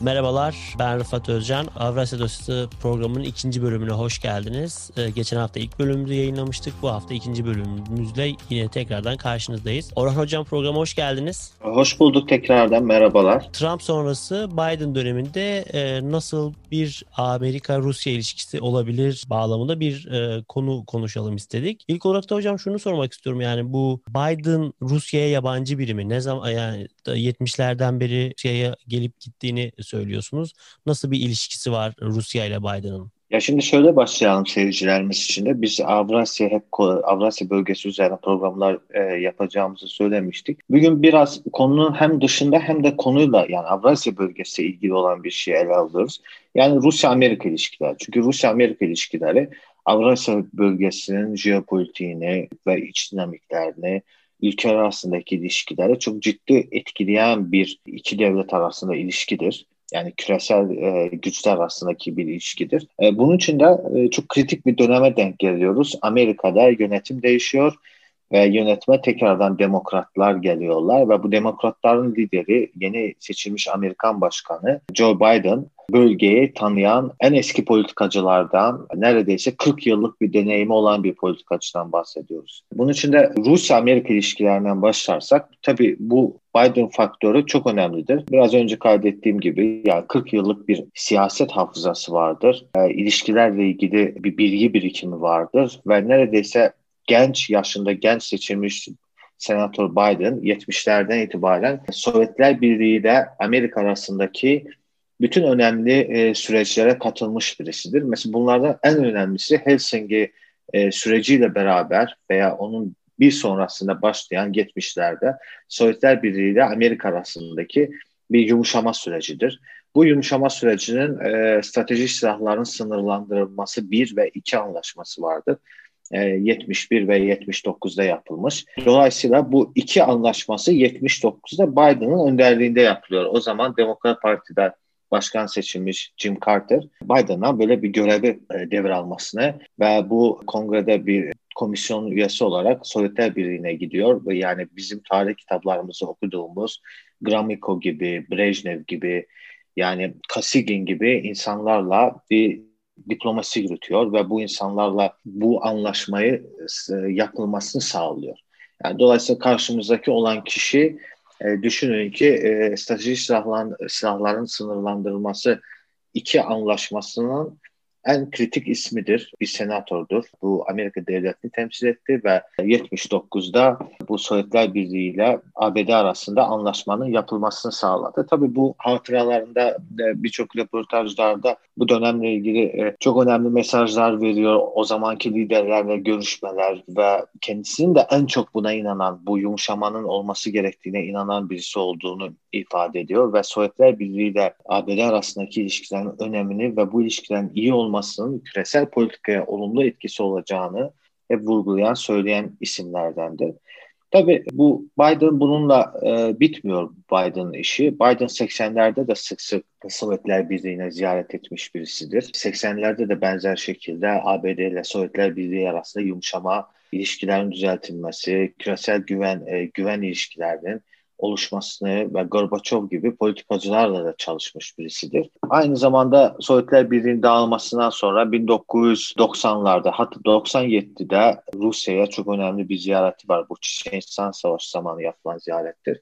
Merhabalar, ben Rıfat Özcan. Avrasya Dosyası programının ikinci bölümüne hoş geldiniz. Ee, geçen hafta ilk bölümümüzü yayınlamıştık. Bu hafta ikinci bölümümüzle yine tekrardan karşınızdayız. Orhan Hocam programa hoş geldiniz. Hoş bulduk tekrardan, merhabalar. Trump sonrası Biden döneminde e, nasıl bir Amerika-Rusya ilişkisi olabilir bağlamında bir e, konu konuşalım istedik. İlk olarak da hocam şunu sormak istiyorum yani bu Biden Rusya'ya yabancı biri mi? Ne zaman yani 70'lerden beri Rusya'ya gelip gittiğini söylüyorsunuz. Nasıl bir ilişkisi var Rusya ile Biden'ın? Ya şimdi şöyle başlayalım seyircilerimiz için de. Biz Avrasya hep Avrasya bölgesi üzerine programlar e, yapacağımızı söylemiştik. Bugün biraz konunun hem dışında hem de konuyla yani Avrasya bölgesi ilgili olan bir şey ele alıyoruz. Yani Rusya-Amerika ilişkileri. Çünkü Rusya-Amerika ilişkileri Avrasya bölgesinin jeopolitiğini ve iç dinamiklerini, ülkeler arasındaki ilişkileri çok ciddi etkileyen bir iki devlet arasında ilişkidir. Yani küresel e, güçler arasındaki bir ilişkidir. E, bunun için de e, çok kritik bir döneme denk geliyoruz. Amerika'da yönetim değişiyor ve yönetime tekrardan demokratlar geliyorlar ve bu demokratların lideri yeni seçilmiş Amerikan Başkanı Joe Biden bölgeyi tanıyan en eski politikacılardan neredeyse 40 yıllık bir deneyimi olan bir politikacıdan bahsediyoruz. Bunun için de Rusya-Amerika ilişkilerinden başlarsak tabii bu Biden faktörü çok önemlidir. Biraz önce kaydettiğim gibi yani 40 yıllık bir siyaset hafızası vardır. E, ilişkilerle ilgili bir bilgi birikimi vardır ve neredeyse genç yaşında genç seçilmiş Senatör Biden 70'lerden itibaren Sovyetler Birliği ile Amerika arasındaki bütün önemli e, süreçlere katılmış birisidir. Mesela bunlardan en önemlisi Helsinki e, süreciyle beraber veya onun bir sonrasında başlayan 70'lerde Sovyetler Birliği ile Amerika arasındaki bir yumuşama sürecidir. Bu yumuşama sürecinin e, stratejik silahların sınırlandırılması bir ve iki anlaşması vardır. 71 e, ve 79'da yapılmış. Dolayısıyla bu iki anlaşması 79'da Biden'ın önderliğinde yapılıyor. O zaman Demokrat Parti'de başkan seçilmiş Jim Carter Biden'dan böyle bir görevi e, devralmasını ve bu kongrede bir komisyon üyesi olarak Sovyetler Birliği'ne gidiyor yani bizim tarih kitaplarımızı okuduğumuz Gromyko gibi, Brezhnev gibi yani Kasigin gibi insanlarla bir diplomasi yürütüyor ve bu insanlarla bu anlaşmayı e, yapılmasını sağlıyor. Yani dolayısıyla karşımızdaki olan kişi e, düşünün ki e, stratejik silahlan, silahların sınırlandırılması iki anlaşmasının en kritik ismidir. Bir senatordur. Bu Amerika devletini temsil etti ve 79'da bu Sovyetler Birliği ile ABD arasında anlaşmanın yapılmasını sağladı. Tabii bu hatıralarında birçok röportajlarda bu dönemle ilgili e, çok önemli mesajlar veriyor. O zamanki liderlerle görüşmeler ve kendisinin de en çok buna inanan, bu yumuşamanın olması gerektiğine inanan birisi olduğunu ifade ediyor ve Sovyetler Birliği ile ABD arasındaki ilişkilerin önemini ve bu ilişkilerin iyi olmasının küresel politikaya olumlu etkisi olacağını hep vurgulayan, söyleyen isimlerdendir. Tabii bu Biden bununla e, bitmiyor Biden'ın işi. Biden 80'lerde de sık sık Sovyetler Birliği'ne ziyaret etmiş birisidir. 80'lerde de benzer şekilde ABD ile Sovyetler Birliği arasında yumuşama, ilişkilerin düzeltilmesi, küresel güven e, güven ilişkilerinin oluşmasını ve Gorbaçov gibi politikacılarla da çalışmış birisidir. Aynı zamanda Sovyetler Birliği'nin dağılmasından sonra 1990'larda hatta 97'de Rusya'ya çok önemli bir ziyareti var. Bu Çeçenistan Savaşı zamanı yapılan ziyarettir.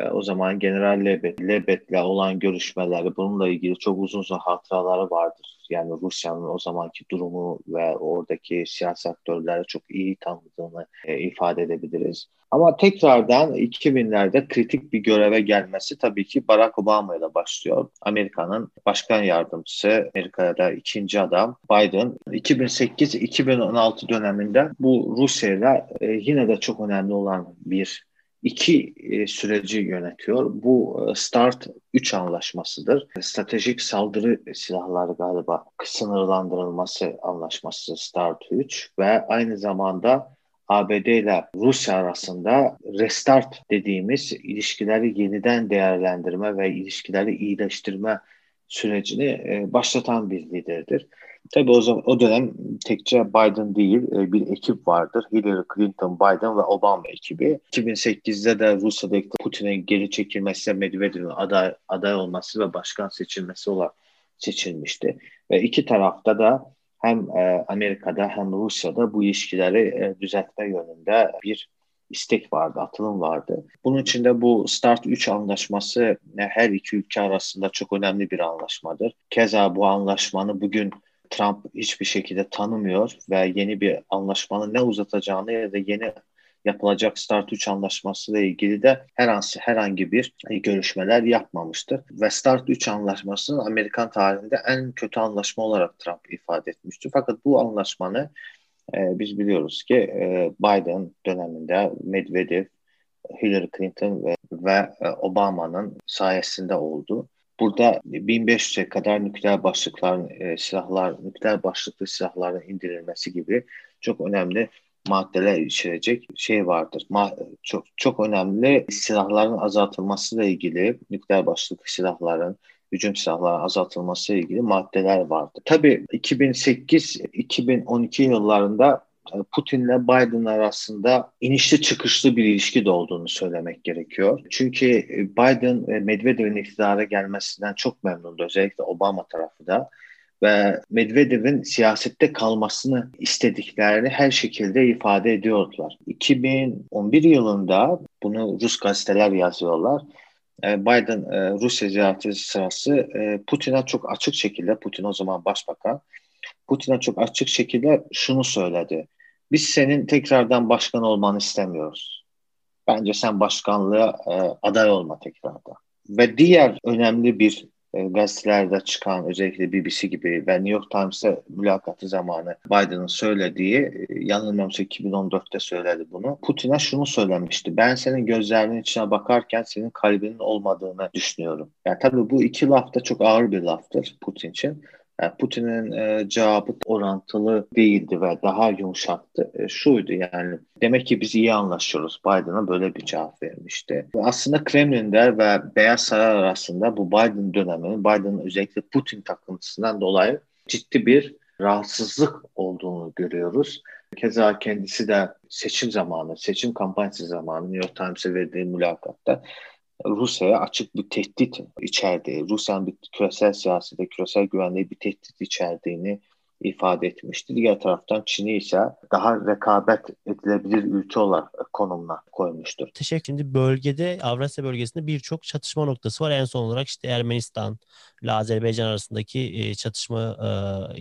E, o zaman General Lebed, Lebed'le olan görüşmeleri bununla ilgili çok uzun uzun hatıraları vardır. Yani Rusya'nın o zamanki durumu ve oradaki siyasi aktörleri çok iyi tanıdığını e, ifade edebiliriz. Ama tekrardan 2000'lerde kritik bir göreve gelmesi tabii ki Barack Obama ile başlıyor. Amerika'nın başkan yardımcısı, Amerika'da ikinci adam Biden. 2008-2016 döneminde bu Rusya ile e, yine de çok önemli olan bir iki e, süreci yönetiyor. Bu e, START 3 anlaşmasıdır. Stratejik saldırı silahları galiba sınırlandırılması anlaşması START 3 ve aynı zamanda ABD ile Rusya arasında restart dediğimiz ilişkileri yeniden değerlendirme ve ilişkileri iyileştirme sürecini e, başlatan bir liderdir. Tabii o zaman o dönem tekçe Biden değil e, bir ekip vardır. Hillary Clinton, Biden ve Obama ekibi. 2008'de de Rusya'da Putin'in geri çekilmesi, Medvedev'in aday, aday olması ve başkan seçilmesi olarak seçilmişti. Ve iki tarafta da hem e, Amerika'da hem Rusya'da bu ilişkileri e, düzeltme yönünde bir istek vardı, atılım vardı. Bunun için de bu START 3 anlaşması her iki ülke arasında çok önemli bir anlaşmadır. Keza bu anlaşmanı bugün Trump hiçbir şekilde tanımıyor ve yeni bir anlaşmanın ne uzatacağını ya da yeni yapılacak Start 3 anlaşması ile ilgili de herhangi, herhangi bir görüşmeler yapmamıştır. Ve Start 3 anlaşmasının Amerikan tarihinde en kötü anlaşma olarak Trump ifade etmiştir. Fakat bu anlaşmanı e, biz biliyoruz ki e, Biden döneminde Medvedev, Hillary Clinton ve, ve e, Obama'nın sayesinde oldu. Burada 1500'e kadar nükleer başlıklar, e, silahlar, nükleer başlıklı silahların indirilmesi gibi çok önemli maddeler içerecek şey vardır. Ma çok çok önemli silahların azaltılmasıyla ilgili nükleer başlıklı silahların hücum silahları azaltılması ile ilgili maddeler vardı. Tabii 2008-2012 yıllarında Putin'le Biden arasında inişli çıkışlı bir ilişki de olduğunu söylemek gerekiyor. Çünkü e, Biden ve Medvedev'in iktidara gelmesinden çok memnundu. Özellikle Obama tarafı da ve Medvedev'in siyasette kalmasını istediklerini her şekilde ifade ediyordular. 2011 yılında bunu Rus gazeteler yazıyorlar. E, Biden Rusya ziyareti sırası Putin'e çok açık şekilde, Putin o zaman başbakan, Putin'e çok açık şekilde şunu söyledi. Biz senin tekrardan başkan olmanı istemiyoruz. Bence sen başkanlığa e, aday olma tekrardan. Ve diğer önemli bir e, gazetelerde çıkan özellikle BBC gibi ve New York Times'e mülakatı zamanı Biden'ın söylediği, e, yanılmıyorsam 2014'te söyledi bunu. Putin'e şunu söylemişti. Ben senin gözlerinin içine bakarken senin kalbinin olmadığını düşünüyorum. Yani tabii bu iki laf da çok ağır bir laftır Putin için. Yani Putin'in e, cevabı orantılı değildi ve daha yumuşaktı. E, şuydu yani demek ki biz iyi anlaşıyoruz. Biden'a böyle bir cevap vermişti. Ve aslında Kremlin'de ve Beyaz Saray arasında bu Biden döneminin Biden'ın özellikle Putin takıntısından dolayı ciddi bir rahatsızlık olduğunu görüyoruz. Keza kendisi de seçim zamanı, seçim kampanyası zamanı New York Times'e verdiği mülakatta Rusya'ya açık bir tehdit içerdiği, Rusya'nın bir küresel siyasete, küresel güvenliği bir tehdit içerdiğini ifade etmişti. Diğer taraftan Çin'i ise daha rekabet edilebilir ülke olarak konumuna koymuştur. Teşekkür Şimdi bölgede Avrasya bölgesinde birçok çatışma noktası var. En son olarak işte Ermenistan ile Azerbaycan arasındaki e, çatışma e,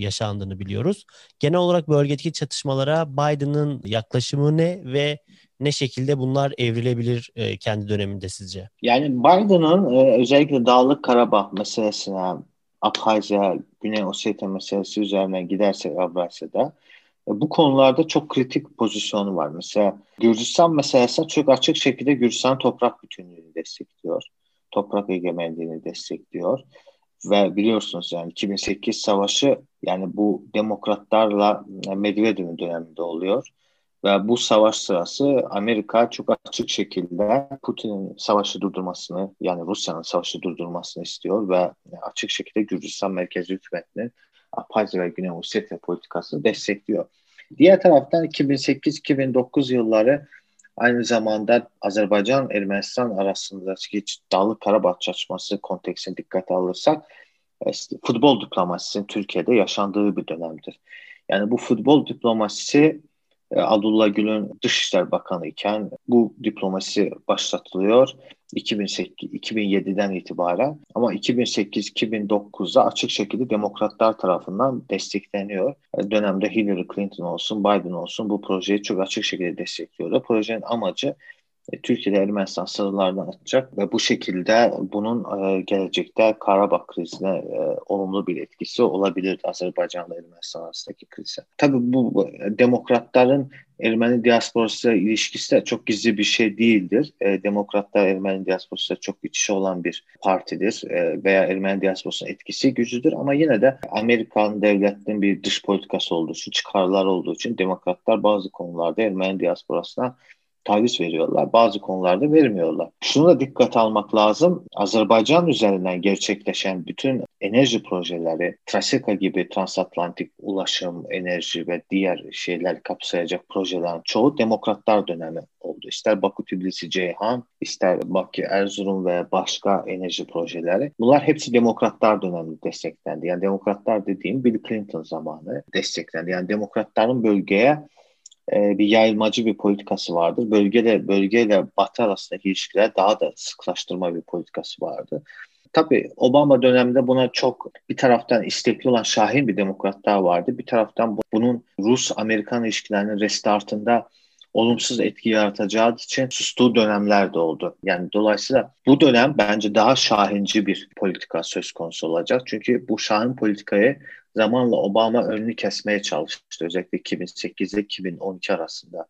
yaşandığını biliyoruz. Genel olarak bölgedeki çatışmalara Biden'ın yaklaşımı ne ve ne şekilde bunlar evrilebilir e, kendi döneminde sizce? Yani Biden'ın e, özellikle Dağlık Karabağ meselesine, Abhazya, Güney Ossetya meselesi üzerine gidersek Avrasya'da e, bu konularda çok kritik pozisyonu var. Mesela Gürcistan meselesi çok açık şekilde Gürcistan toprak bütünlüğünü destekliyor. Toprak egemenliğini destekliyor. Ve biliyorsunuz yani 2008 savaşı yani bu demokratlarla Medvedev'in döneminde oluyor. Ve bu savaş sırası Amerika çok açık şekilde Putin'in savaşı durdurmasını yani Rusya'nın savaşı durdurmasını istiyor ve açık şekilde Gürcistan merkezi hükümetinin Abhazya ve Güney Ossetya politikasını destekliyor. Diğer taraftan 2008-2009 yılları aynı zamanda Azerbaycan-Ermenistan arasındaki Dağlık Karabağ çatışması konteksine dikkat alırsak işte, futbol diplomasisinin Türkiye'de yaşandığı bir dönemdir. Yani bu futbol diplomasisi e, Abdullah Gül'ün Dışişler Bakanı iken bu diplomasi başlatılıyor 2008, 2007'den itibaren ama 2008-2009'da açık şekilde demokratlar tarafından destekleniyor. E, dönemde Hillary Clinton olsun, Biden olsun bu projeyi çok açık şekilde destekliyorlar. Projenin amacı e, Türkiye'de Ermenistan sınırlardan atacak ve bu şekilde bunun e, gelecekte Karabağ krizine e, olumlu bir etkisi olabilir Azerbaycan'la Ermenistan arasındaki krize. Tabii bu, demokratların Ermeni diasporası ilişkisi de çok gizli bir şey değildir. E, demokratlar Ermeni diasporası çok iç içe olan bir partidir e, veya Ermeni diasporasının etkisi gücüdür ama yine de Amerikan devletinin bir dış politikası olduğu için, çıkarlar olduğu için demokratlar bazı konularda Ermeni diasporasına taviz veriyorlar. Bazı konularda vermiyorlar. Şunu da dikkat almak lazım. Azerbaycan üzerinden gerçekleşen bütün enerji projeleri, Traseka gibi transatlantik ulaşım, enerji ve diğer şeyler kapsayacak projelerin çoğu demokratlar dönemi oldu. İster Bakü Tbilisi Ceyhan, ister Bakü Erzurum ve başka enerji projeleri. Bunlar hepsi demokratlar döneminde desteklendi. Yani demokratlar dediğim Bill Clinton zamanı desteklendi. Yani demokratların bölgeye e, bir yayılmacı bir politikası vardır. Bölgede bölgeyle Batı arasındaki ilişkiler daha da sıklaştırma bir politikası vardı. Tabii Obama döneminde buna çok bir taraftan istekli olan şahin bir demokrat daha vardı. Bir taraftan bunun Rus-Amerikan ilişkilerinin restartında olumsuz etki yaratacağı için sustuğu dönemler de oldu. Yani dolayısıyla bu dönem bence daha şahinci bir politika söz konusu olacak. Çünkü bu şahin politikayı zamanla Obama önünü kesmeye çalıştı. Özellikle 2008 ile 2012 arasında.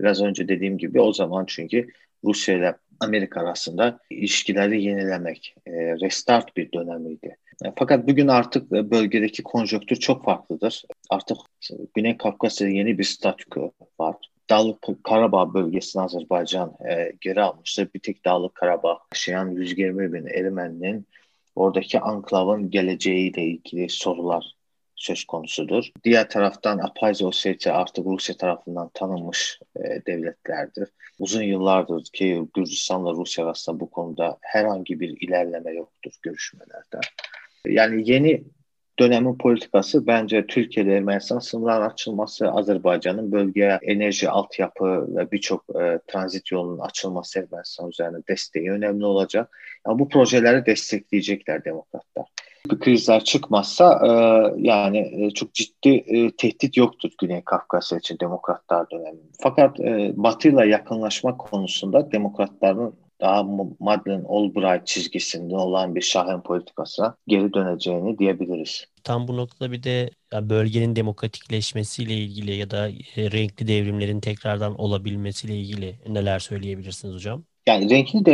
Biraz önce dediğim gibi o zaman çünkü Rusya ile Amerika arasında ilişkileri yenilemek, e, restart bir dönemiydi. E, fakat bugün artık bölgedeki konjonktür çok farklıdır. Artık Güney Kafkasya'da yeni bir statü var. Dağlık Karabağ bölgesini Azerbaycan e, geri almıştır. Bir tek Dağlık Karabağ yaşayan 120 bin Ermeninin oradaki anklavın geleceğiyle ilgili sorular söz konusudur. Diğer taraftan Apayza Ossetya artık Rusya tarafından tanınmış e, devletlerdir. Uzun yıllardır ki Gürcistan ile Rusya arasında bu konuda herhangi bir ilerleme yoktur görüşmelerde. Yani yeni dönemin politikası bence Türkiye'de Ermenistan sınırların açılması, Azerbaycan'ın bölgeye enerji altyapı ve birçok e, transit yolunun açılması Ermenistan üzerine desteği önemli olacak. Yani bu projeleri destekleyecekler demokratlar bir krizler çıkmazsa e, yani e, çok ciddi e, tehdit yoktur Güney Kafkasya için demokratlar dönemi. Fakat e, Batı ile yakınlaşma konusunda demokratların daha Madeleine Albright çizgisinde olan bir şahin politikasına geri döneceğini diyebiliriz. Tam bu noktada bir de bölgenin demokratikleşmesiyle ilgili ya da e, renkli devrimlerin tekrardan olabilmesiyle ilgili neler söyleyebilirsiniz hocam? Yani renkli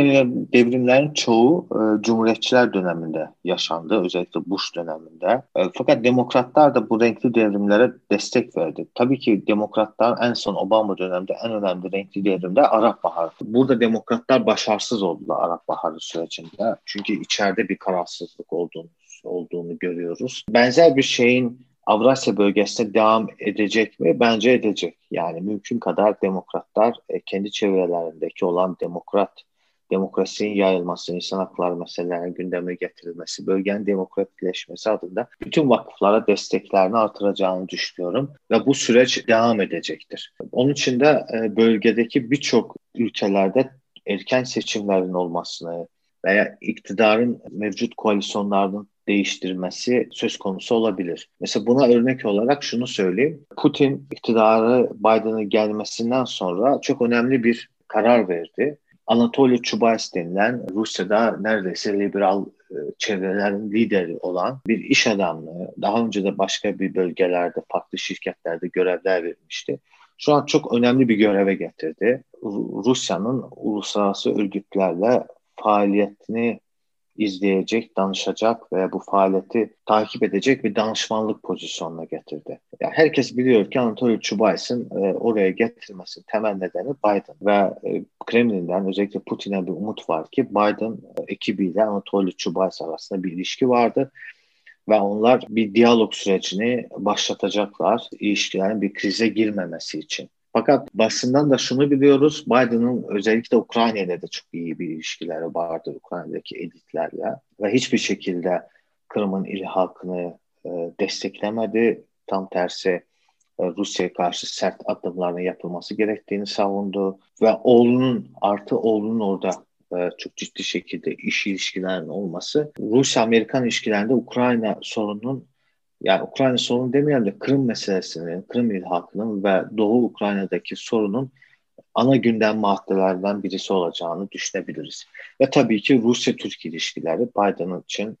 devrimlerin çoğu e, Cumhuriyetçiler döneminde yaşandı. Özellikle Bush döneminde. E, fakat demokratlar da bu renkli devrimlere destek verdi. Tabii ki demokratlar en son Obama döneminde en önemli renkli devrimde Arap Baharı. Burada demokratlar başarısız oldular Arap Baharı sürecinde. Çünkü içeride bir kararsızlık olduğunu, olduğunu görüyoruz. Benzer bir şeyin Avrasya bölgesinde devam edecek mi? Bence edecek. Yani mümkün kadar demokratlar e, kendi çevrelerindeki olan demokrat demokrasinin yayılması, insan hakları meselelerinin gündeme getirilmesi, bölgenin demokratikleşmesi adında bütün vakıflara desteklerini artıracağını düşünüyorum ve bu süreç devam edecektir. Onun için de e, bölgedeki birçok ülkelerde erken seçimlerin olmasını veya iktidarın mevcut koalisyonlarının değiştirmesi söz konusu olabilir. Mesela buna örnek olarak şunu söyleyeyim. Putin iktidarı Biden'ın gelmesinden sonra çok önemli bir karar verdi. Anatoly Chubais denilen Rusya'da neredeyse liberal e, çevrelerin lideri olan bir iş adamı. Daha önce de başka bir bölgelerde, farklı şirketlerde görevler vermişti. Şu an çok önemli bir göreve getirdi. Rusya'nın uluslararası örgütlerle faaliyetini izleyecek, danışacak ve bu faaliyeti takip edecek bir danışmanlık pozisyonuna getirdi. Yani herkes biliyor ki Anatoly Chubays'ın e, oraya getirilmesinin temel nedeni Biden ve e, Kremlin'den özellikle Putin'e bir umut var ki Biden e, ekibiyle Anatoly Chubays arasında bir ilişki vardı ve onlar bir diyalog sürecini başlatacaklar ilişkilerin bir krize girmemesi için. Fakat basından da şunu biliyoruz. Biden'ın özellikle Ukrayna ile de çok iyi bir ilişkileri vardı Ukrayna'daki elitlerle ve hiçbir şekilde Kırım'ın il halkını e, desteklemedi. Tam tersi e, Rusya'ya karşı sert adımların yapılması gerektiğini savundu ve oğlunun artı oğlunun orada e, çok ciddi şekilde iş ilişkilerinin olması Rusya-Amerikan ilişkilerinde Ukrayna sorunun yani Ukrayna sorunu demeyelim de Kırım meselesinin, Kırım ilhakının ve Doğu Ukrayna'daki sorunun ana gündem maddelerden birisi olacağını düşünebiliriz. Ve tabii ki Rusya-Türk ilişkileri Biden için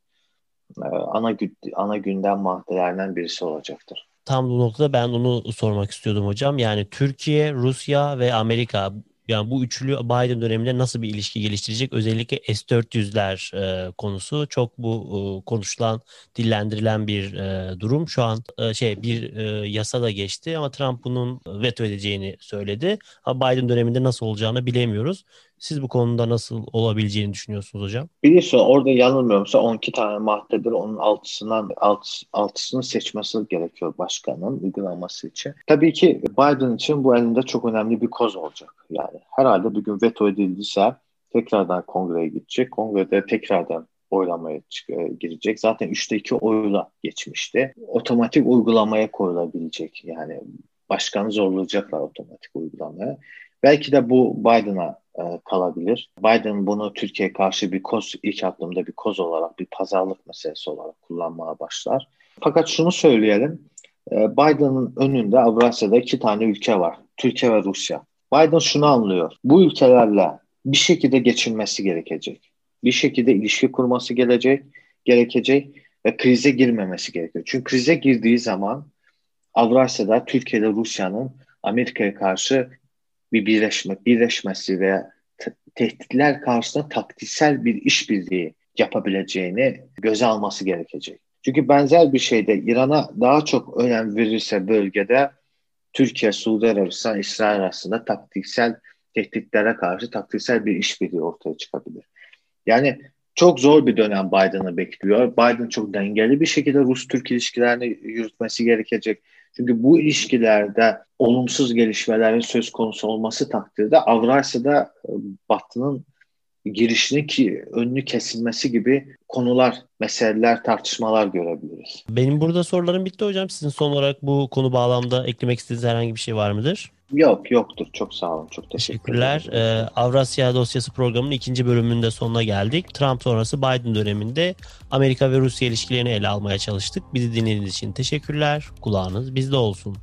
e, ana, ana gündem maddelerinden birisi olacaktır. Tam bu noktada ben onu sormak istiyordum hocam. Yani Türkiye, Rusya ve Amerika Yani bu üçlü Biden döneminde nasıl bir ilişki geliştirecek? Özellikle S-400'ler e, konusu çok bu e, konuşulan, dillendirilen bir e, durum. Şu an e, şey bir e, yasa da geçti ama Trump bunun veto edeceğini söyledi. Ama Biden döneminde nasıl olacağını bilemiyoruz. Siz bu konuda nasıl olabileceğini düşünüyorsunuz hocam? Biliyorsun orada yanılmıyorumsa 12 tane maddedir. Onun altısından alt, altısını seçmesi gerekiyor başkanın uygulaması için. Tabii ki Biden için bu elinde çok önemli bir koz olacak. Yani herhalde bir gün veto edildiyse tekrardan kongreye gidecek. Kongrede tekrardan oylamaya e, girecek. Zaten 3'te 2 oyla geçmişti. Otomatik uygulamaya koyulabilecek. Yani başkanı zorlayacaklar otomatik uygulamaya. Belki de bu Biden'a e, kalabilir. Biden bunu Türkiye karşı bir koz, ilk aklımda bir koz olarak, bir pazarlık meselesi olarak kullanmaya başlar. Fakat şunu söyleyelim, e, Biden'ın önünde Avrasya'da iki tane ülke var. Türkiye ve Rusya. Biden şunu anlıyor. Bu ülkelerle bir şekilde geçinmesi gerekecek. Bir şekilde ilişki kurması gelecek, gerekecek ve krize girmemesi gerekiyor. Çünkü krize girdiği zaman Avrasya'da Türkiye ile Rusya'nın Amerika'ya karşı bir birleşme, birleşmesi veya tehditler karşısında taktiksel bir işbirliği yapabileceğini göze alması gerekecek. Çünkü benzer bir şeyde İran'a daha çok önem verirse bölgede Türkiye, Suudi Arabistan, İsrail arasında taktiksel tehditlere karşı taktiksel bir işbirliği ortaya çıkabilir. Yani çok zor bir dönem Biden'ı bekliyor. Biden çok dengeli bir şekilde Rus-Türk ilişkilerini yürütmesi gerekecek. Çünkü bu ilişkilerde olumsuz gelişmelerin söz konusu olması takdirde Avrasya'da e, Batı'nın girişini ki önünü kesilmesi gibi konular, meseleler, tartışmalar görebiliriz. Benim burada sorularım bitti hocam. Sizin son olarak bu konu bağlamda eklemek istediğiniz herhangi bir şey var mıdır? Yok yoktur. Çok sağ olun. Çok teşekkürler. Teşekkürler. Ee, Avrasya dosyası programının ikinci bölümünde sonuna geldik. Trump sonrası Biden döneminde Amerika ve Rusya ilişkilerini ele almaya çalıştık. Bizi dinlediğiniz için teşekkürler. Kulağınız bizde olsun.